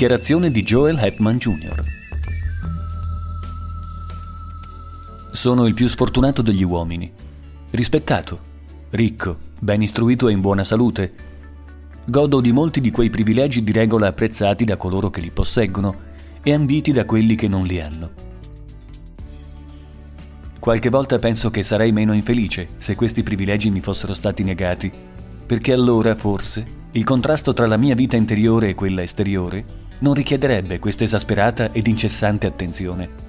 Dichiarazione di Joel Hetman Jr. Sono il più sfortunato degli uomini. Rispettato, ricco, ben istruito e in buona salute. Godo di molti di quei privilegi di regola apprezzati da coloro che li posseggono e ambiti da quelli che non li hanno. Qualche volta penso che sarei meno infelice se questi privilegi mi fossero stati negati, perché allora, forse, il contrasto tra la mia vita interiore e quella esteriore non richiederebbe questa esasperata ed incessante attenzione.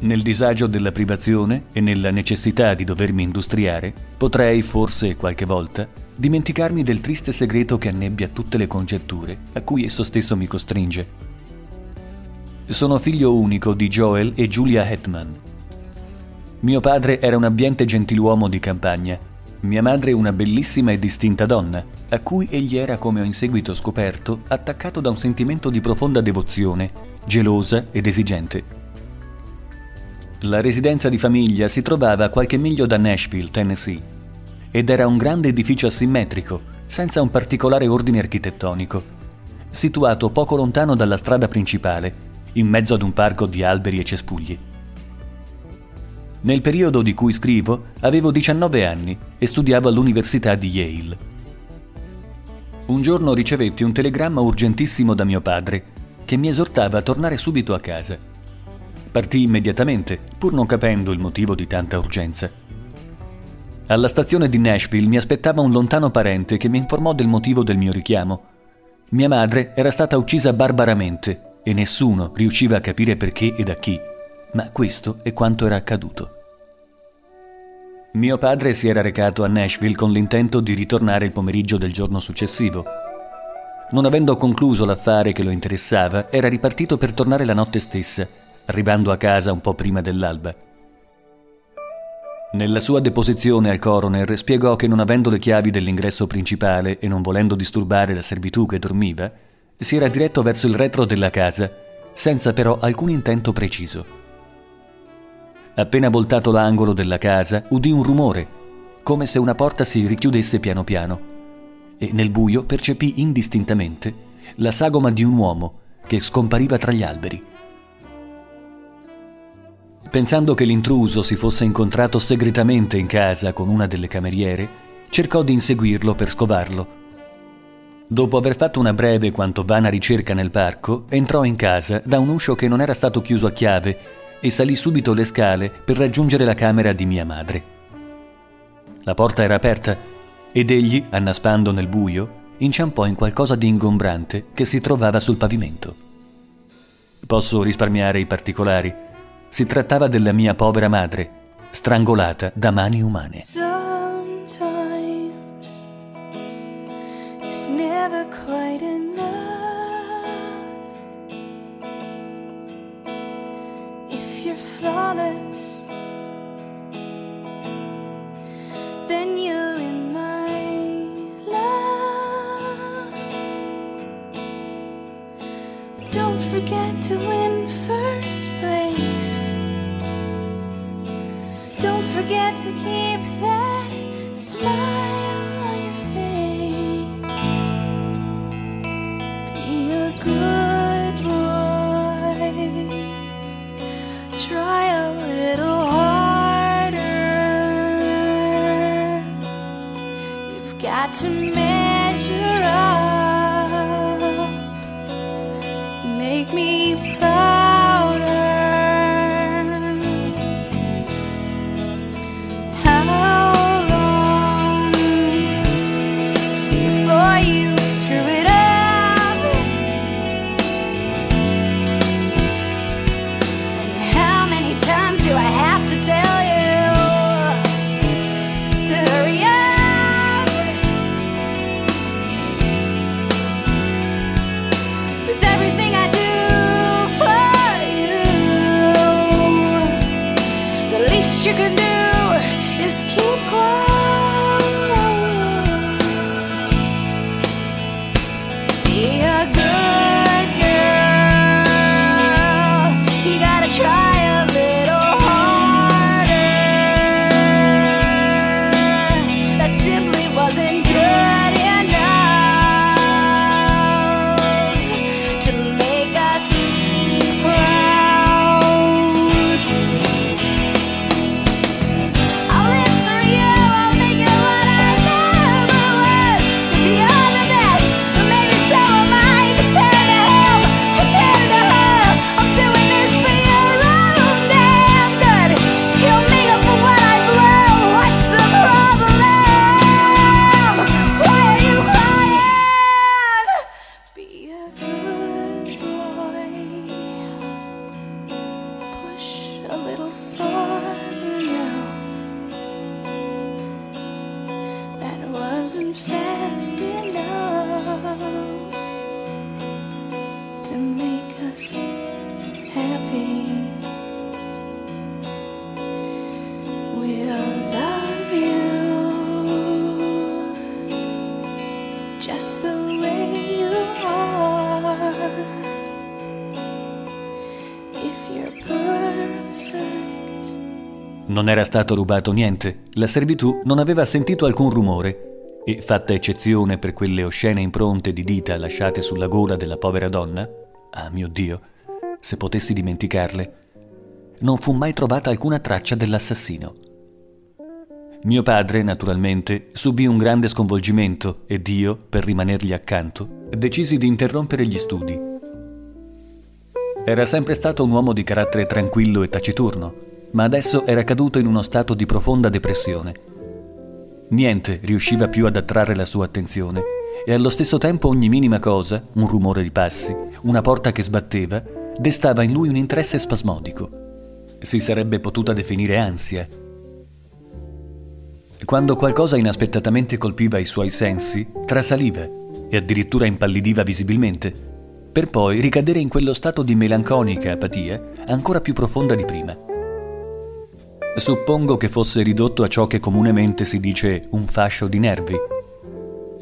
Nel disagio della privazione e nella necessità di dovermi industriare, potrei, forse qualche volta, dimenticarmi del triste segreto che annebbia tutte le congetture a cui esso stesso mi costringe. Sono figlio unico di Joel e Julia Hetman. Mio padre era un abbiente gentiluomo di campagna mia madre una bellissima e distinta donna, a cui egli era, come ho in seguito scoperto, attaccato da un sentimento di profonda devozione, gelosa ed esigente. La residenza di famiglia si trovava a qualche miglio da Nashville, Tennessee, ed era un grande edificio asimmetrico, senza un particolare ordine architettonico, situato poco lontano dalla strada principale, in mezzo ad un parco di alberi e cespugli. Nel periodo di cui scrivo avevo 19 anni e studiavo all'Università di Yale. Un giorno ricevetti un telegramma urgentissimo da mio padre che mi esortava a tornare subito a casa. Partì immediatamente, pur non capendo il motivo di tanta urgenza. Alla stazione di Nashville mi aspettava un lontano parente che mi informò del motivo del mio richiamo. Mia madre era stata uccisa barbaramente e nessuno riusciva a capire perché e da chi ma questo è quanto era accaduto. Mio padre si era recato a Nashville con l'intento di ritornare il pomeriggio del giorno successivo. Non avendo concluso l'affare che lo interessava, era ripartito per tornare la notte stessa, arrivando a casa un po' prima dell'alba. Nella sua deposizione al coroner spiegò che non avendo le chiavi dell'ingresso principale e non volendo disturbare la servitù che dormiva, si era diretto verso il retro della casa, senza però alcun intento preciso. Appena voltato l'angolo della casa, udì un rumore, come se una porta si richiudesse piano piano, e nel buio percepì indistintamente la sagoma di un uomo che scompariva tra gli alberi. Pensando che l'intruso si fosse incontrato segretamente in casa con una delle cameriere, cercò di inseguirlo per scovarlo. Dopo aver fatto una breve quanto vana ricerca nel parco, entrò in casa da un uscio che non era stato chiuso a chiave e salì subito le scale per raggiungere la camera di mia madre. La porta era aperta ed egli, annaspando nel buio, inciampò in qualcosa di ingombrante che si trovava sul pavimento. Posso risparmiare i particolari. Si trattava della mia povera madre, strangolata da mani umane. Just the way you are. If you're perfect. Non era stato rubato niente, la servitù non aveva sentito alcun rumore e, fatta eccezione per quelle oscene impronte di dita lasciate sulla gola della povera donna, ah mio Dio, se potessi dimenticarle, non fu mai trovata alcuna traccia dell'assassino. Mio padre, naturalmente, subì un grande sconvolgimento ed io, per rimanergli accanto, decisi di interrompere gli studi. Era sempre stato un uomo di carattere tranquillo e taciturno, ma adesso era caduto in uno stato di profonda depressione Niente riusciva più ad attrarre la sua attenzione e allo stesso tempo ogni minima cosa, un rumore di passi, una porta che sbatteva, destava in lui un interesse spasmodico. Si sarebbe potuta definire ansia. Quando qualcosa inaspettatamente colpiva i suoi sensi, trasaliva e addirittura impallidiva visibilmente, per poi ricadere in quello stato di melanconica apatia ancora più profonda di prima. Suppongo che fosse ridotto a ciò che comunemente si dice un fascio di nervi.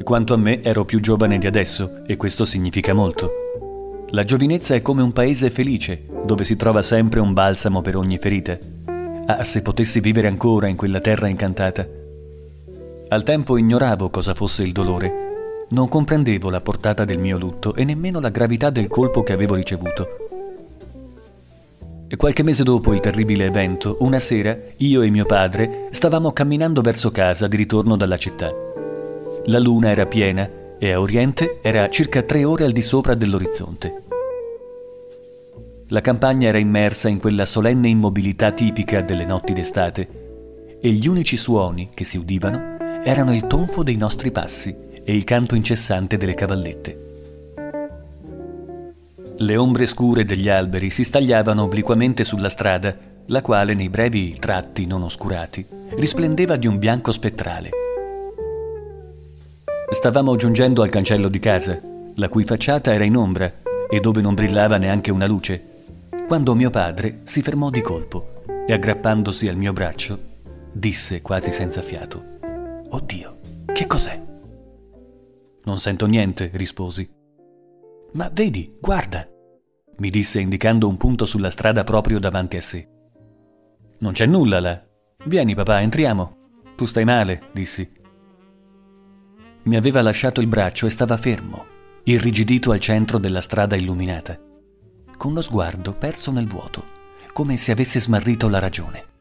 Quanto a me ero più giovane di adesso e questo significa molto. La giovinezza è come un paese felice, dove si trova sempre un balsamo per ogni ferita. Ah, se potessi vivere ancora in quella terra incantata. Al tempo ignoravo cosa fosse il dolore. Non comprendevo la portata del mio lutto e nemmeno la gravità del colpo che avevo ricevuto. Qualche mese dopo il terribile evento, una sera io e mio padre stavamo camminando verso casa di ritorno dalla città. La luna era piena e a oriente era circa tre ore al di sopra dell'orizzonte. La campagna era immersa in quella solenne immobilità tipica delle notti d'estate e gli unici suoni che si udivano erano il tonfo dei nostri passi e il canto incessante delle cavallette. Le ombre scure degli alberi si stagliavano obliquamente sulla strada, la quale nei brevi tratti non oscurati risplendeva di un bianco spettrale. Stavamo giungendo al cancello di casa, la cui facciata era in ombra e dove non brillava neanche una luce, quando mio padre si fermò di colpo e aggrappandosi al mio braccio disse quasi senza fiato: Oddio, che cos'è? Non sento niente, risposi. Ma vedi, guarda, mi disse indicando un punto sulla strada proprio davanti a sé. Non c'è nulla là. Vieni papà, entriamo. Tu stai male, dissi. Mi aveva lasciato il braccio e stava fermo, irrigidito al centro della strada illuminata, con lo sguardo perso nel vuoto, come se avesse smarrito la ragione.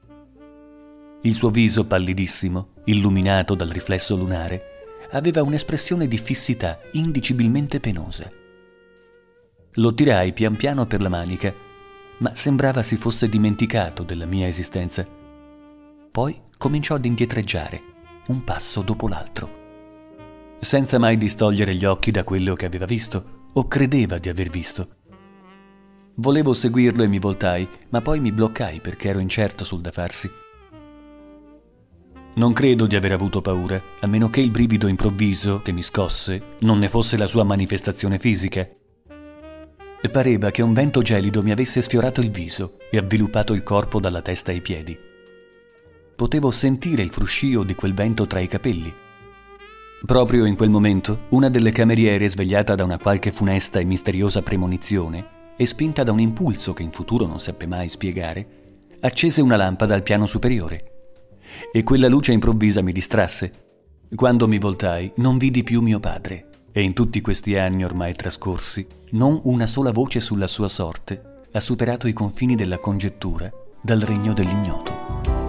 Il suo viso pallidissimo, illuminato dal riflesso lunare, aveva un'espressione di fissità indicibilmente penosa. Lo tirai pian piano per la manica, ma sembrava si fosse dimenticato della mia esistenza. Poi cominciò ad indietreggiare, un passo dopo l'altro, senza mai distogliere gli occhi da quello che aveva visto, o credeva di aver visto. Volevo seguirlo e mi voltai, ma poi mi bloccai perché ero incerto sul da farsi. Non credo di aver avuto paura, a meno che il brivido improvviso che mi scosse non ne fosse la sua manifestazione fisica e pareva che un vento gelido mi avesse sfiorato il viso e avviluppato il corpo dalla testa ai piedi. Potevo sentire il fruscio di quel vento tra i capelli. Proprio in quel momento, una delle cameriere, svegliata da una qualche funesta e misteriosa premonizione e spinta da un impulso che in futuro non seppe mai spiegare, accese una lampada al piano superiore. E quella luce improvvisa mi distrasse. Quando mi voltai, non vidi più mio padre e in tutti questi anni ormai trascorsi, non una sola voce sulla sua sorte ha superato i confini della congettura dal regno dell'ignoto.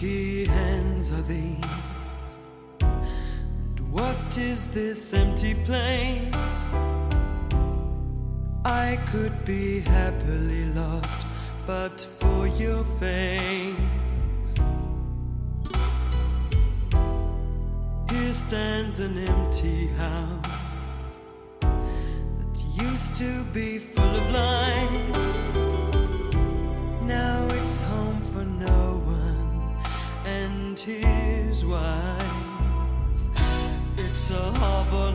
Sticky hands are these? And what is this empty place? I could be happily lost, but for your face. Here stands an empty house that used to be full of life. wife. It's a hovel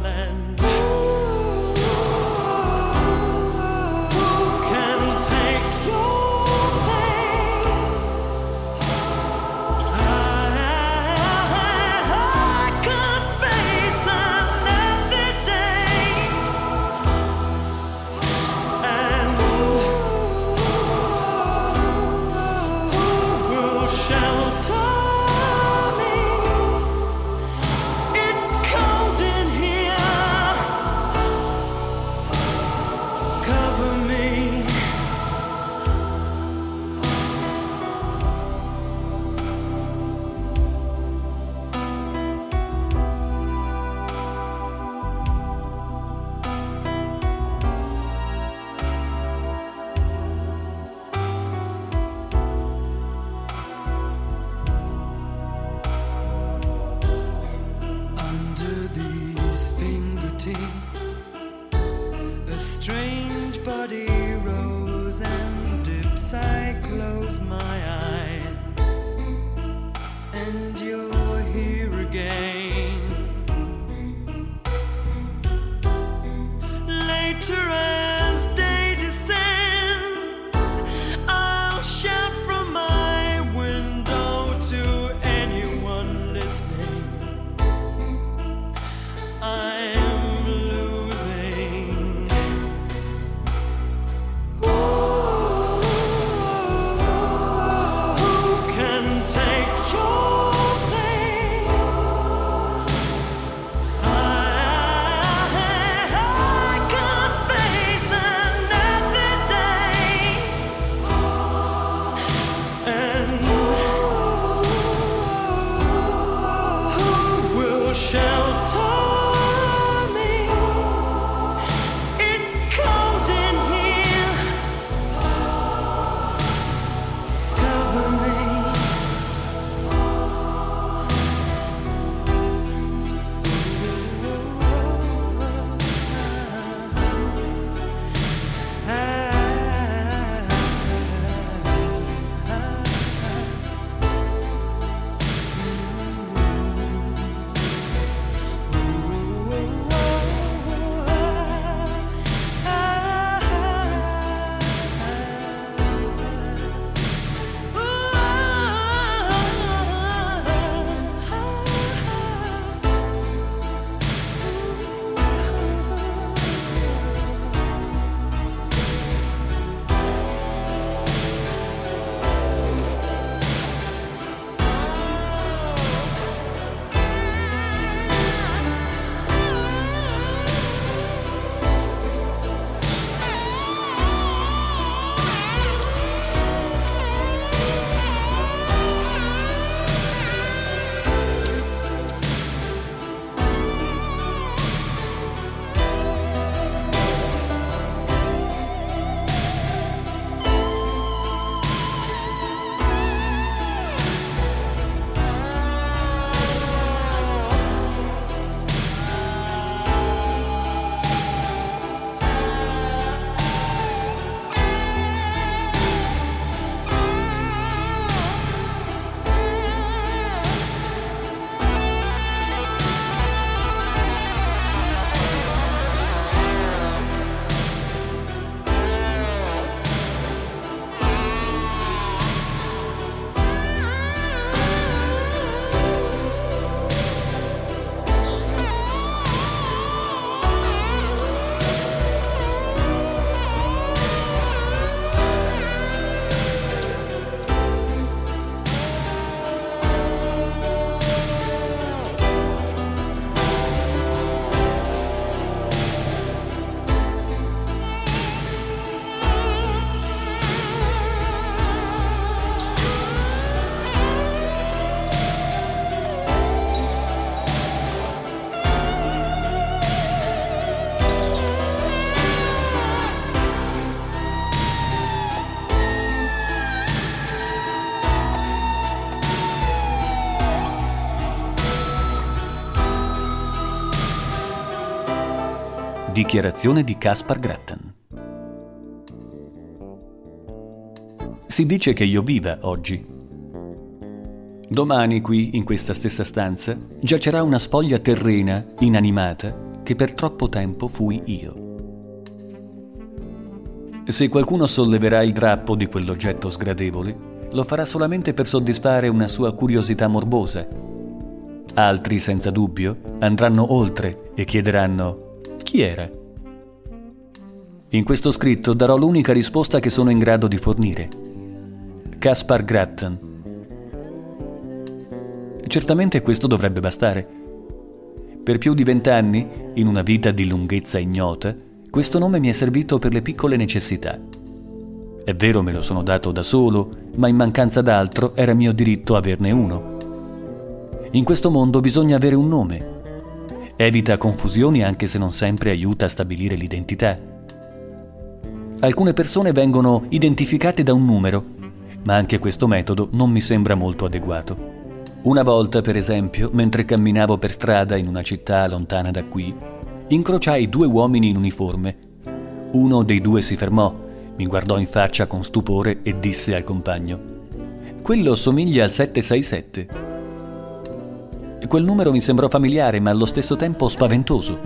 Dichiarazione di Caspar Gratten. Si dice che io viva oggi. Domani qui, in questa stessa stanza, giacerà una spoglia terrena, inanimata, che per troppo tempo fui io. Se qualcuno solleverà il drappo di quell'oggetto sgradevole, lo farà solamente per soddisfare una sua curiosità morbosa. Altri, senza dubbio, andranno oltre e chiederanno era. In questo scritto darò l'unica risposta che sono in grado di fornire. Caspar Gratten. Certamente questo dovrebbe bastare. Per più di vent'anni, in una vita di lunghezza ignota, questo nome mi è servito per le piccole necessità. È vero me lo sono dato da solo, ma in mancanza d'altro era mio diritto averne uno. In questo mondo bisogna avere un nome. Evita confusioni anche se non sempre aiuta a stabilire l'identità. Alcune persone vengono identificate da un numero, ma anche questo metodo non mi sembra molto adeguato. Una volta, per esempio, mentre camminavo per strada in una città lontana da qui, incrociai due uomini in uniforme. Uno dei due si fermò mi guardò in faccia con stupore e disse al compagno: Quello somiglia al 767. Quel numero mi sembrò familiare, ma allo stesso tempo spaventoso.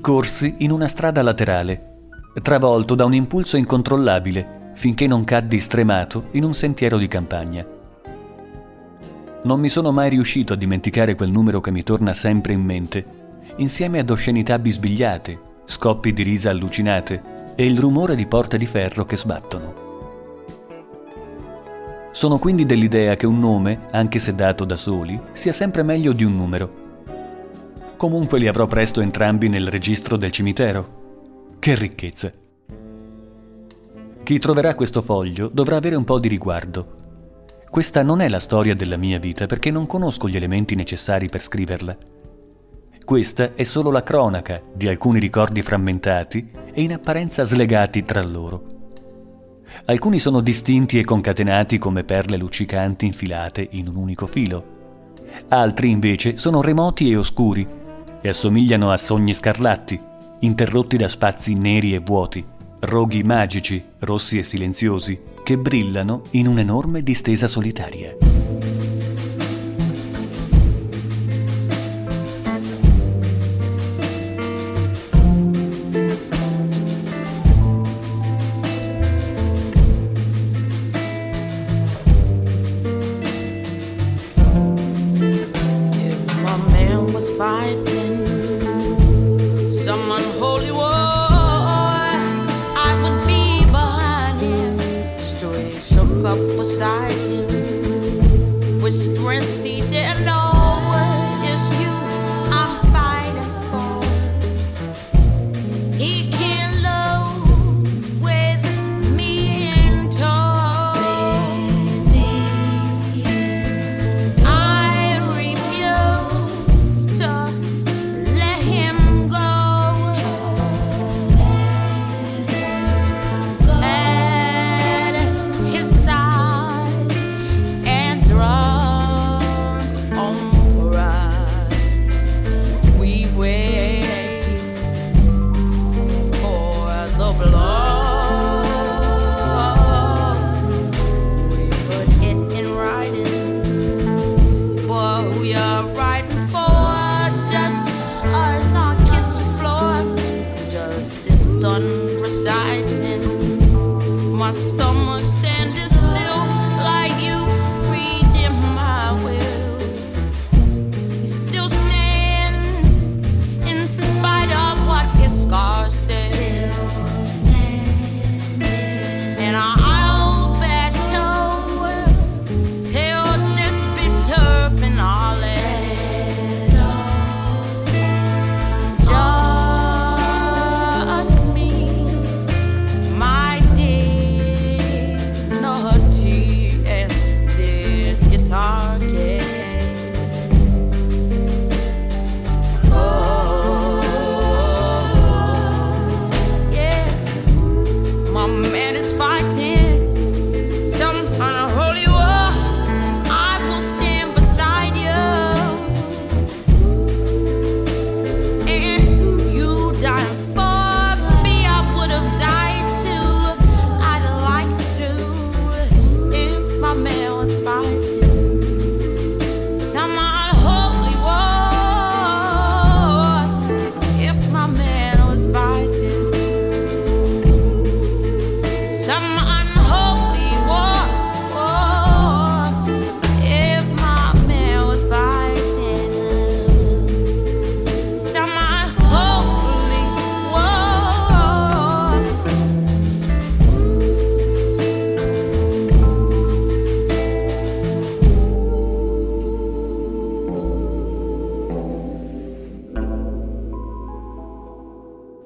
Corsi in una strada laterale, travolto da un impulso incontrollabile, finché non caddi stremato in un sentiero di campagna. Non mi sono mai riuscito a dimenticare quel numero che mi torna sempre in mente, insieme ad oscenità bisbigliate, scoppi di risa allucinate e il rumore di porte di ferro che sbattono. Sono quindi dell'idea che un nome, anche se dato da soli, sia sempre meglio di un numero. Comunque li avrò presto entrambi nel registro del cimitero. Che ricchezza! Chi troverà questo foglio dovrà avere un po' di riguardo. Questa non è la storia della mia vita perché non conosco gli elementi necessari per scriverla. Questa è solo la cronaca di alcuni ricordi frammentati e in apparenza slegati tra loro. Alcuni sono distinti e concatenati come perle luccicanti infilate in un unico filo. Altri invece sono remoti e oscuri e assomigliano a sogni scarlatti, interrotti da spazi neri e vuoti, roghi magici, rossi e silenziosi, che brillano in un'enorme distesa solitaria.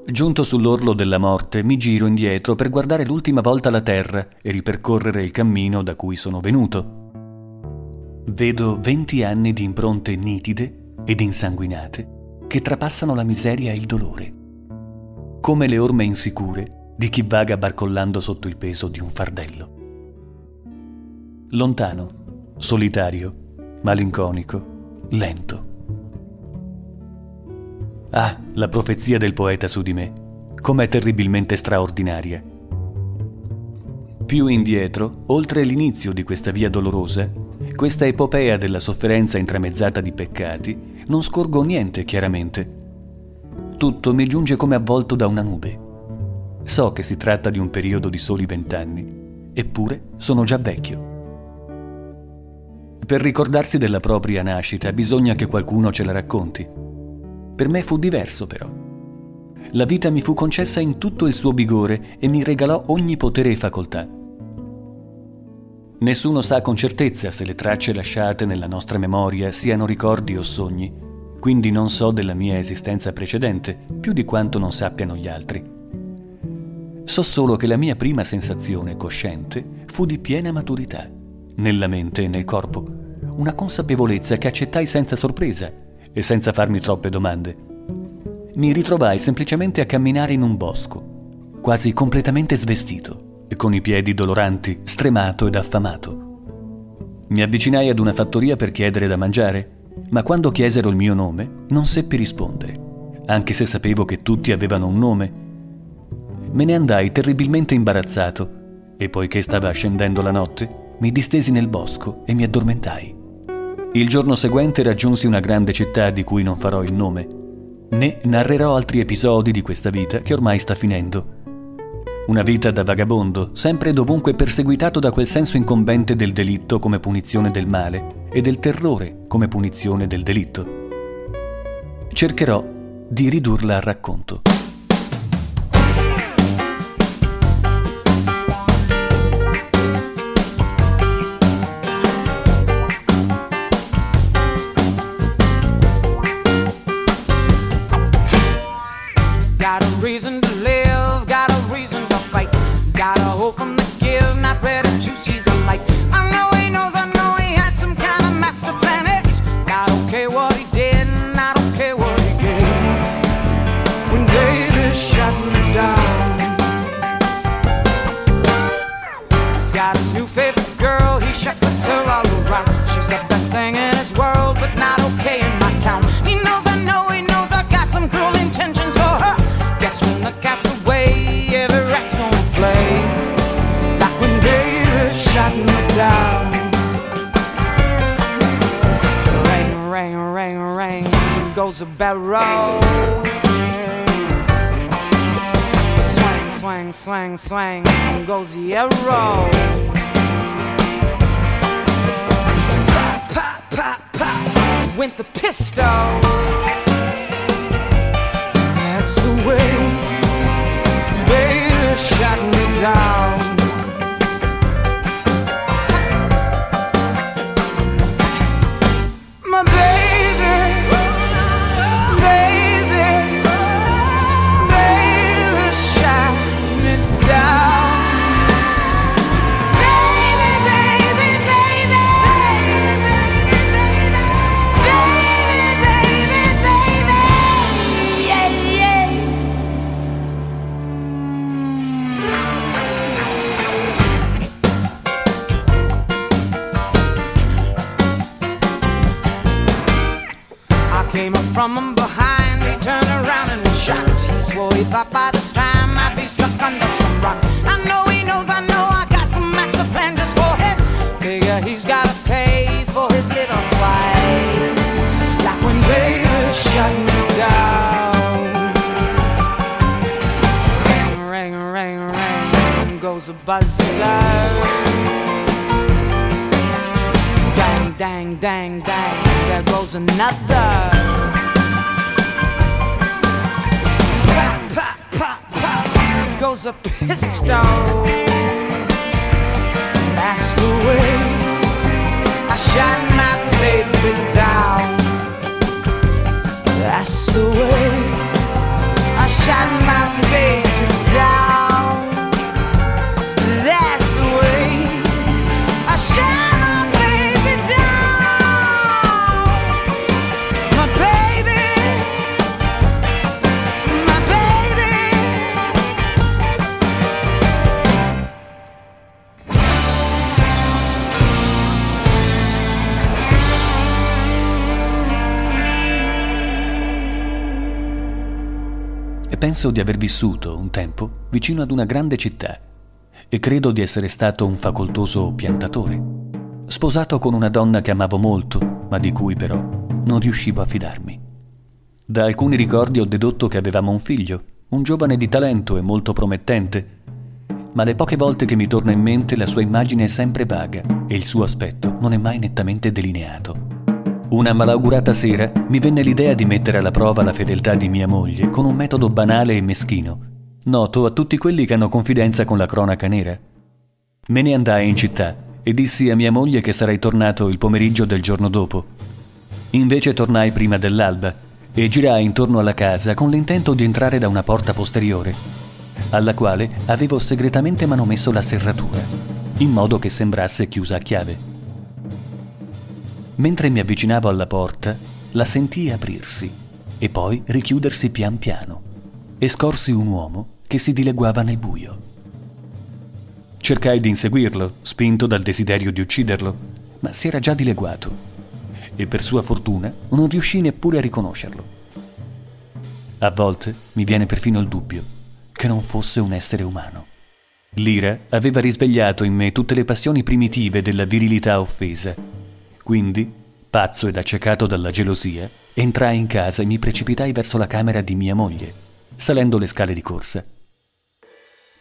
Giunto sull'orlo della morte, mi giro indietro per guardare l'ultima volta la terra e ripercorrere il cammino da cui sono venuto. Vedo venti anni di impronte nitide ed insanguinate che trapassano la miseria e il dolore, come le orme insicure di chi vaga barcollando sotto il peso di un fardello. Lontano, solitario, malinconico, lento Ah, la profezia del poeta su di me, com'è terribilmente straordinaria. Più indietro, oltre l'inizio di questa via dolorosa, questa epopea della sofferenza intramezzata di peccati, non scorgo niente chiaramente. Tutto mi giunge come avvolto da una nube. So che si tratta di un periodo di soli vent'anni, eppure sono già vecchio. Per ricordarsi della propria nascita bisogna che qualcuno ce la racconti. Per me fu diverso però. La vita mi fu concessa in tutto il suo vigore e mi regalò ogni potere e facoltà. Nessuno sa con certezza se le tracce lasciate nella nostra memoria siano ricordi o sogni, quindi non so della mia esistenza precedente più di quanto non sappiano gli altri. So solo che la mia prima sensazione cosciente fu di piena maturità, nella mente e nel corpo, una consapevolezza che accettai senza sorpresa e senza farmi troppe domande. Mi ritrovai semplicemente a camminare in un bosco, quasi completamente svestito e con i piedi doloranti, stremato ed affamato. Mi avvicinai ad una fattoria per chiedere da mangiare, ma quando chiesero il mio nome non seppi rispondere, anche se sapevo che tutti avevano un nome. Me ne andai terribilmente imbarazzato e poiché stava scendendo la notte, mi distesi nel bosco e mi addormentai. Il giorno seguente raggiunsi una grande città di cui non farò il nome, né narrerò altri episodi di questa vita che ormai sta finendo. Una vita da vagabondo, sempre e dovunque perseguitato da quel senso incombente del delitto come punizione del male e del terrore come punizione del delitto. Cercherò di ridurla a racconto. Goes a barrel. Swing, swing, swing, swing goes the arrow. Pop, pop, pop, pop went the pistol. That's the way, baby, shot me down. From behind. He turned around and shot. He swore he thought by this time I'd be stuck under some rock. I know he knows, I know I got some master plan just for him. Figure he's gotta pay for his little swipe. Like when baby shut me down. Ring, ring, ring, ring goes a buzzer. Dang, dang, dang, there goes another. Goes a pistol. That's the way I shot my baby down. That's the way I shot my penso di aver vissuto un tempo vicino ad una grande città e credo di essere stato un facoltoso piantatore, sposato con una donna che amavo molto, ma di cui però non riuscivo a fidarmi. Da alcuni ricordi ho dedotto che avevamo un figlio, un giovane di talento e molto promettente, ma le poche volte che mi torna in mente la sua immagine è sempre vaga e il suo aspetto non è mai nettamente delineato. Una malaugurata sera mi venne l'idea di mettere alla prova la fedeltà di mia moglie con un metodo banale e meschino, noto a tutti quelli che hanno confidenza con la cronaca nera. Me ne andai in città e dissi a mia moglie che sarei tornato il pomeriggio del giorno dopo. Invece tornai prima dell'alba e girai intorno alla casa con l'intento di entrare da una porta posteriore alla quale avevo segretamente manomesso la serratura, in modo che sembrasse chiusa a chiave. Mentre mi avvicinavo alla porta, la sentii aprirsi e poi richiudersi pian piano e scorsi un uomo che si dileguava nel buio. Cercai di inseguirlo, spinto dal desiderio di ucciderlo, ma si era già dileguato e per sua fortuna non riuscì neppure a riconoscerlo. A volte mi viene perfino il dubbio che non fosse un essere umano. L'ira aveva risvegliato in me tutte le passioni primitive della virilità offesa. Quindi, pazzo ed accecato dalla gelosia, entrai in casa e mi precipitai verso la camera di mia moglie, salendo le scale di corsa.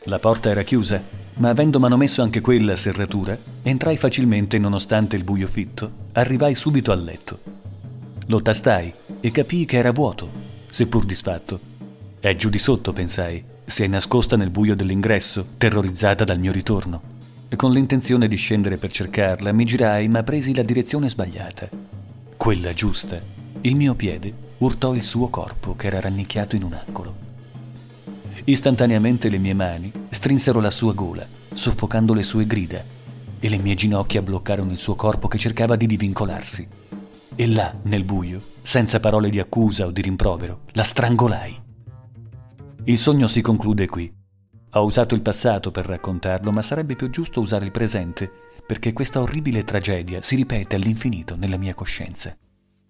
La porta era chiusa, ma avendo manomesso anche quella serratura, entrai facilmente nonostante il buio fitto, arrivai subito al letto. Lo tastai e capii che era vuoto, seppur disfatto. È giù di sotto, pensai, si è nascosta nel buio dell'ingresso, terrorizzata dal mio ritorno. Con l'intenzione di scendere per cercarla, mi girai ma presi la direzione sbagliata. Quella giusta. Il mio piede urtò il suo corpo che era rannicchiato in un angolo. Istantaneamente le mie mani strinsero la sua gola, soffocando le sue grida, e le mie ginocchia bloccarono il suo corpo che cercava di divincolarsi. E là, nel buio, senza parole di accusa o di rimprovero, la strangolai. Il sogno si conclude qui. Ho usato il passato per raccontarlo, ma sarebbe più giusto usare il presente, perché questa orribile tragedia si ripete all'infinito nella mia coscienza.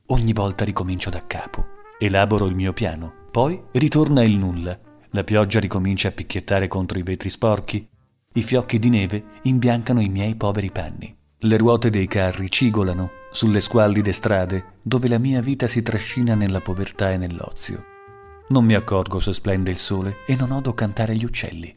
Ogni volta ricomincio da capo, elaboro il mio piano, poi ritorna il nulla. La pioggia ricomincia a picchiettare contro i vetri sporchi, i fiocchi di neve imbiancano i miei poveri panni. Le ruote dei carri cigolano sulle squallide strade dove la mia vita si trascina nella povertà e nell'ozio. Non mi accorgo se splende il sole e non odo cantare gli uccelli.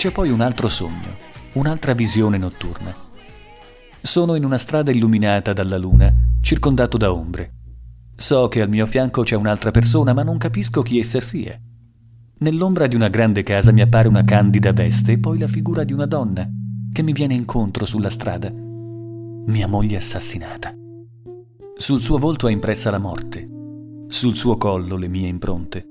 C'è poi un altro sogno, un'altra visione notturna. Sono in una strada illuminata dalla luna, circondato da ombre. So che al mio fianco c'è un'altra persona, ma non capisco chi essa sia. Nell'ombra di una grande casa mi appare una candida veste e poi la figura di una donna che mi viene incontro sulla strada. Mia moglie assassinata. Sul suo volto è impressa la morte, sul suo collo le mie impronte.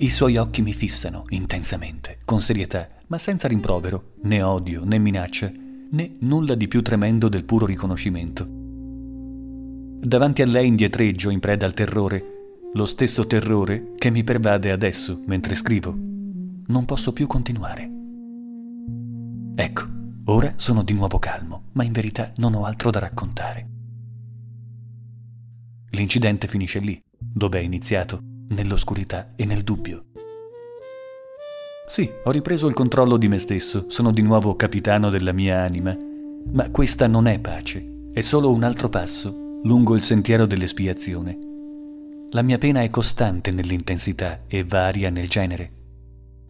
I suoi occhi mi fissano intensamente, con serietà, ma senza rimprovero, né odio, né minaccia, né nulla di più tremendo del puro riconoscimento. Davanti a lei indietreggio in preda al terrore, lo stesso terrore che mi pervade adesso mentre scrivo. Non posso più continuare. Ecco, ora sono di nuovo calmo, ma in verità non ho altro da raccontare. L'incidente finisce lì, dove è iniziato, nell'oscurità e nel dubbio. Sì, ho ripreso il controllo di me stesso, sono di nuovo capitano della mia anima, ma questa non è pace, è solo un altro passo lungo il sentiero dell'espiazione. La mia pena è costante nell'intensità e varia nel genere.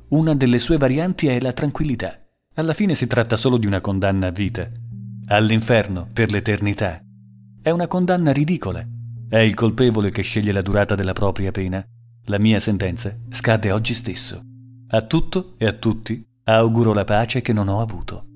Una delle sue varianti è la tranquillità. Alla fine si tratta solo di una condanna a vita, all'inferno per l'eternità. È una condanna ridicola. È il colpevole che sceglie la durata della propria pena. La mia sentenza scade oggi stesso. A tutto e a tutti auguro la pace che non ho avuto.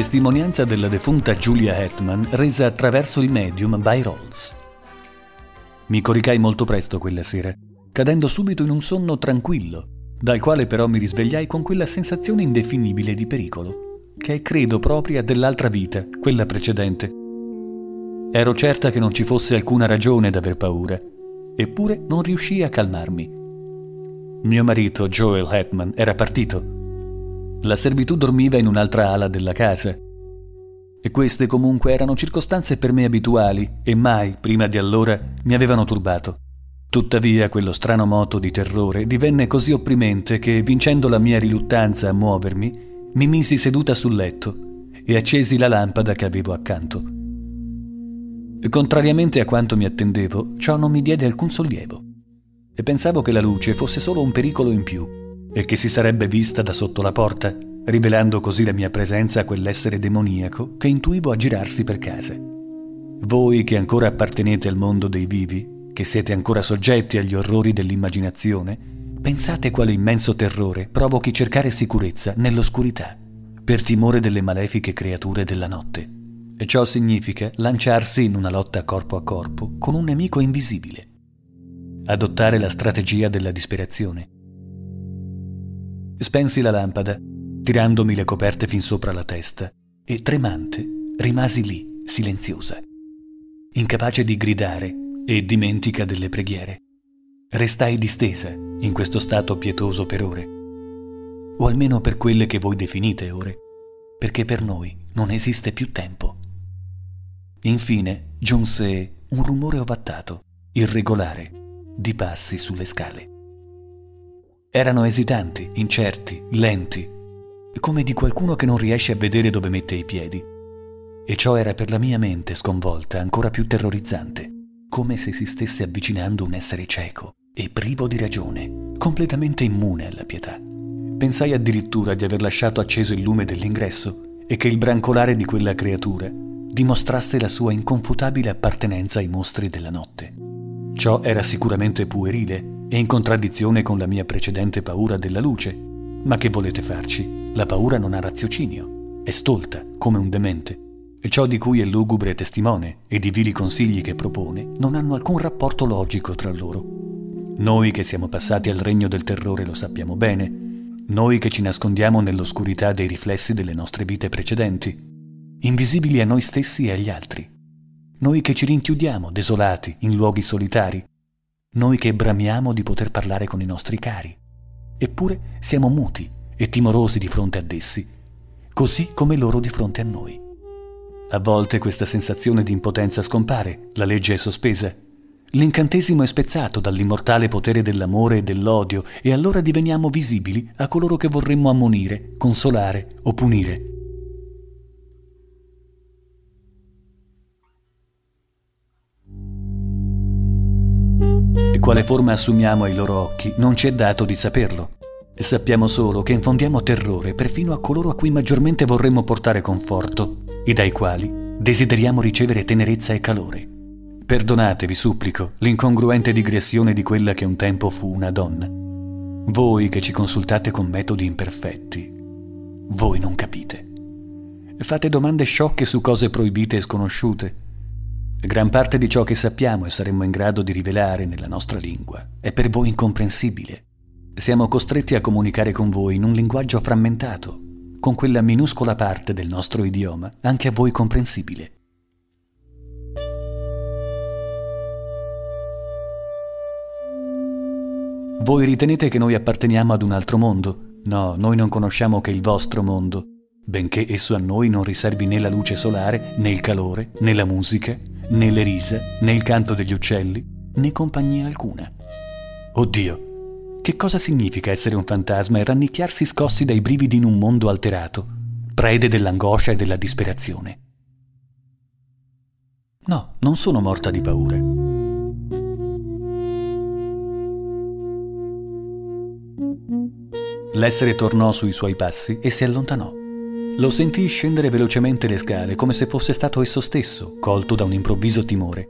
Testimonianza della defunta Julia Hetman resa attraverso il medium by Rolls. Mi coricai molto presto quella sera, cadendo subito in un sonno tranquillo, dal quale però mi risvegliai con quella sensazione indefinibile di pericolo, che è credo propria dell'altra vita, quella precedente. Ero certa che non ci fosse alcuna ragione d'aver paura, eppure non riuscii a calmarmi. Mio marito, Joel Hetman, era partito la servitù dormiva in un'altra ala della casa. E queste comunque erano circostanze per me abituali e mai, prima di allora, mi avevano turbato. Tuttavia quello strano moto di terrore divenne così opprimente che, vincendo la mia riluttanza a muovermi, mi misi seduta sul letto e accesi la lampada che avevo accanto. Contrariamente a quanto mi attendevo, ciò non mi diede alcun sollievo e pensavo che la luce fosse solo un pericolo in più e che si sarebbe vista da sotto la porta, rivelando così la mia presenza a quell'essere demoniaco che intuivo aggirarsi per casa. Voi che ancora appartenete al mondo dei vivi, che siete ancora soggetti agli orrori dell'immaginazione, pensate quale immenso terrore provochi cercare sicurezza nell'oscurità, per timore delle malefiche creature della notte. E ciò significa lanciarsi in una lotta corpo a corpo con un nemico invisibile. Adottare la strategia della disperazione Spensi la lampada, tirandomi le coperte fin sopra la testa, e tremante rimasi lì, silenziosa, incapace di gridare e dimentica delle preghiere. Restai distesa in questo stato pietoso per ore, o almeno per quelle che voi definite ore, perché per noi non esiste più tempo. Infine giunse un rumore ovattato, irregolare, di passi sulle scale. Erano esitanti, incerti, lenti, come di qualcuno che non riesce a vedere dove mette i piedi. E ciò era per la mia mente sconvolta ancora più terrorizzante, come se si stesse avvicinando un essere cieco e privo di ragione, completamente immune alla pietà. Pensai addirittura di aver lasciato acceso il lume dell'ingresso e che il brancolare di quella creatura dimostrasse la sua inconfutabile appartenenza ai mostri della notte. Ciò era sicuramente puerile è in contraddizione con la mia precedente paura della luce. Ma che volete farci? La paura non ha raziocinio, è stolta, come un demente. E ciò di cui è lugubre testimone ed i vili consigli che propone non hanno alcun rapporto logico tra loro. Noi che siamo passati al regno del terrore lo sappiamo bene, noi che ci nascondiamo nell'oscurità dei riflessi delle nostre vite precedenti, invisibili a noi stessi e agli altri. Noi che ci rinchiudiamo, desolati, in luoghi solitari, noi che bramiamo di poter parlare con i nostri cari. Eppure siamo muti e timorosi di fronte ad essi, così come loro di fronte a noi. A volte questa sensazione di impotenza scompare, la legge è sospesa, l'incantesimo è spezzato dall'immortale potere dell'amore e dell'odio e allora diveniamo visibili a coloro che vorremmo ammonire, consolare o punire. E quale forma assumiamo ai loro occhi non ci è dato di saperlo. sappiamo solo che infondiamo terrore perfino a coloro a cui maggiormente vorremmo portare conforto. e dai quali desideriamo ricevere tenerezza e calore. Perdonate, vi supplico, l'incongruente digressione di quella che un tempo fu una donna. Voi che ci consultate con metodi imperfetti, voi non capite. Fate domande sciocche su cose proibite e sconosciute. Gran parte di ciò che sappiamo e saremmo in grado di rivelare nella nostra lingua è per voi incomprensibile. Siamo costretti a comunicare con voi in un linguaggio frammentato, con quella minuscola parte del nostro idioma anche a voi comprensibile. Voi ritenete che noi apparteniamo ad un altro mondo? No, noi non conosciamo che il vostro mondo, benché esso a noi non riservi né la luce solare, né il calore, né la musica, né le risa, né il canto degli uccelli, né compagnia alcuna. Oddio, che cosa significa essere un fantasma e rannicchiarsi scossi dai brividi in un mondo alterato, prede dell'angoscia e della disperazione? No, non sono morta di paura. L'essere tornò sui suoi passi e si allontanò. Lo sentii scendere velocemente le scale come se fosse stato esso stesso, colto da un improvviso timore.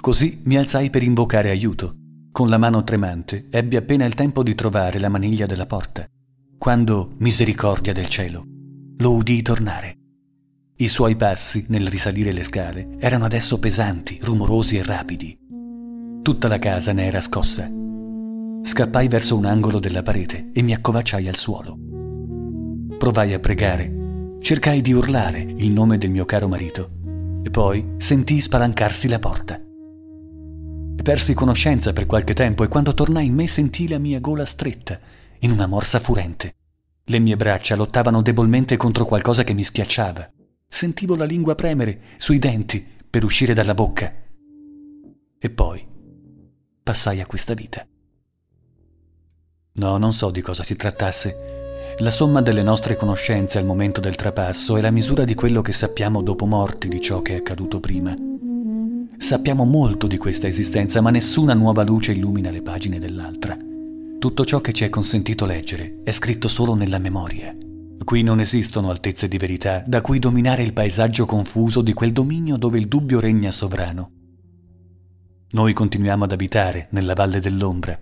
Così mi alzai per invocare aiuto con la mano tremante, ebbi appena il tempo di trovare la maniglia della porta, quando, misericordia del cielo, lo udii tornare. I suoi passi, nel risalire le scale, erano adesso pesanti, rumorosi e rapidi. Tutta la casa ne era scossa. Scappai verso un angolo della parete e mi accovacciai al suolo. Provai a pregare, cercai di urlare il nome del mio caro marito e poi sentii spalancarsi la porta. Persi conoscenza per qualche tempo e quando tornai in me sentii la mia gola stretta, in una morsa furente. Le mie braccia lottavano debolmente contro qualcosa che mi schiacciava. Sentivo la lingua premere sui denti per uscire dalla bocca. E poi passai a questa vita. No, non so di cosa si trattasse. La somma delle nostre conoscenze al momento del trapasso è la misura di quello che sappiamo dopo morti di ciò che è accaduto prima. Sappiamo molto di questa esistenza, ma nessuna nuova luce illumina le pagine dell'altra. Tutto ciò che ci è consentito leggere è scritto solo nella memoria. Qui non esistono altezze di verità da cui dominare il paesaggio confuso di quel dominio dove il dubbio regna sovrano. Noi continuiamo ad abitare nella valle dell'ombra.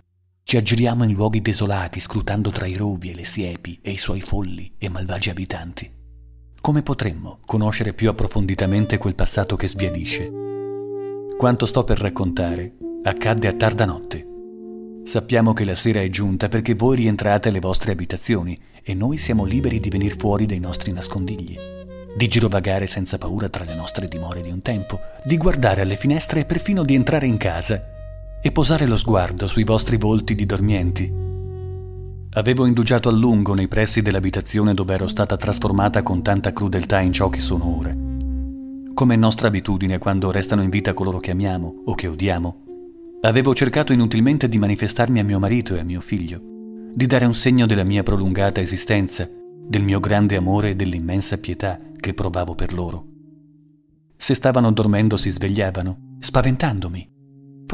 Ci aggiriamo in luoghi desolati, scrutando tra i rovi e le siepi e i suoi folli e malvagi abitanti. Come potremmo conoscere più approfonditamente quel passato che sbiadisce? Quanto sto per raccontare accadde a tarda notte. Sappiamo che la sera è giunta perché voi rientrate alle vostre abitazioni e noi siamo liberi di venire fuori dai nostri nascondigli, di girovagare senza paura tra le nostre dimore di un tempo, di guardare alle finestre e perfino di entrare in casa e posare lo sguardo sui vostri volti di dormienti. Avevo indugiato a lungo nei pressi dell'abitazione dove ero stata trasformata con tanta crudeltà in ciò che sono ora come nostra abitudine quando restano in vita coloro che amiamo o che odiamo. Avevo cercato inutilmente di manifestarmi a mio marito e a mio figlio, di dare un segno della mia prolungata esistenza, del mio grande amore e dell'immensa pietà che provavo per loro. Se stavano dormendo si svegliavano, spaventandomi,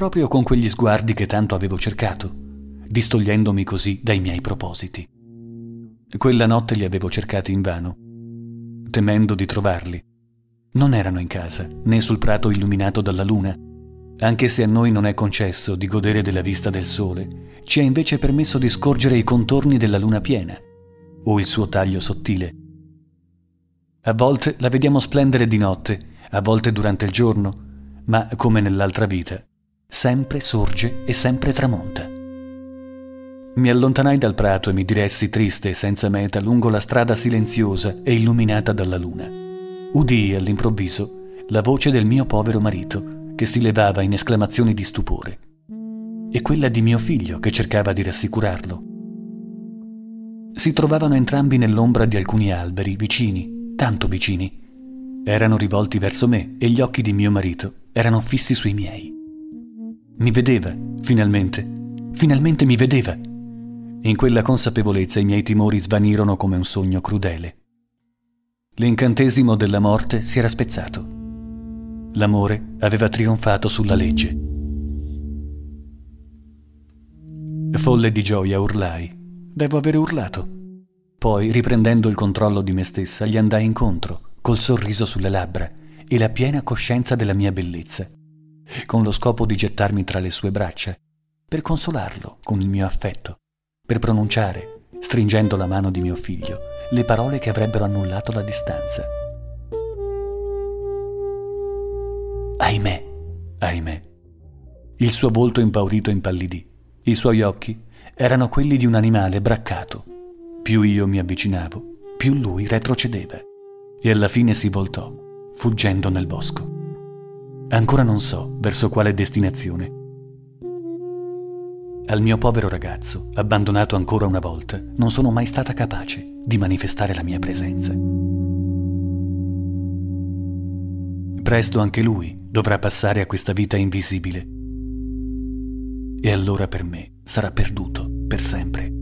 proprio con quegli sguardi che tanto avevo cercato, distogliendomi così dai miei propositi. Quella notte li avevo cercati invano, temendo di trovarli, non erano in casa, né sul prato illuminato dalla luna. Anche se a noi non è concesso di godere della vista del sole, ci è invece permesso di scorgere i contorni della luna piena, o il suo taglio sottile. A volte la vediamo splendere di notte, a volte durante il giorno, ma come nell'altra vita, sempre sorge e sempre tramonta. Mi allontanai dal prato e mi diressi triste e senza meta lungo la strada silenziosa e illuminata dalla luna udii all'improvviso la voce del mio povero marito che si levava in esclamazioni di stupore e quella di mio figlio che cercava di rassicurarlo. Si trovavano entrambi nell'ombra di alcuni alberi vicini, tanto vicini. Erano rivolti verso me e gli occhi di mio marito erano fissi sui miei. Mi vedeva, finalmente, finalmente mi vedeva. In quella consapevolezza i miei timori svanirono come un sogno crudele. L'incantesimo della morte si era spezzato. L'amore aveva trionfato sulla legge. Folle di gioia urlai. Devo aver urlato. Poi, riprendendo il controllo di me stessa, gli andai incontro, col sorriso sulle labbra e la piena coscienza della mia bellezza, con lo scopo di gettarmi tra le sue braccia, per consolarlo con il mio affetto, per pronunciare, stringendo la mano di mio figlio, le parole che avrebbero annullato la distanza. Ahimè, ahimè. Il suo volto impaurito impallidì, i suoi occhi erano quelli di un animale braccato. Più io mi avvicinavo, più lui retrocedeva e alla fine si voltò, fuggendo nel bosco. Ancora non so verso quale destinazione. Al mio povero ragazzo, abbandonato ancora una volta, non sono mai stata capace di manifestare la mia presenza. Presto anche lui dovrà passare a questa vita invisibile. E allora per me sarà perduto per sempre.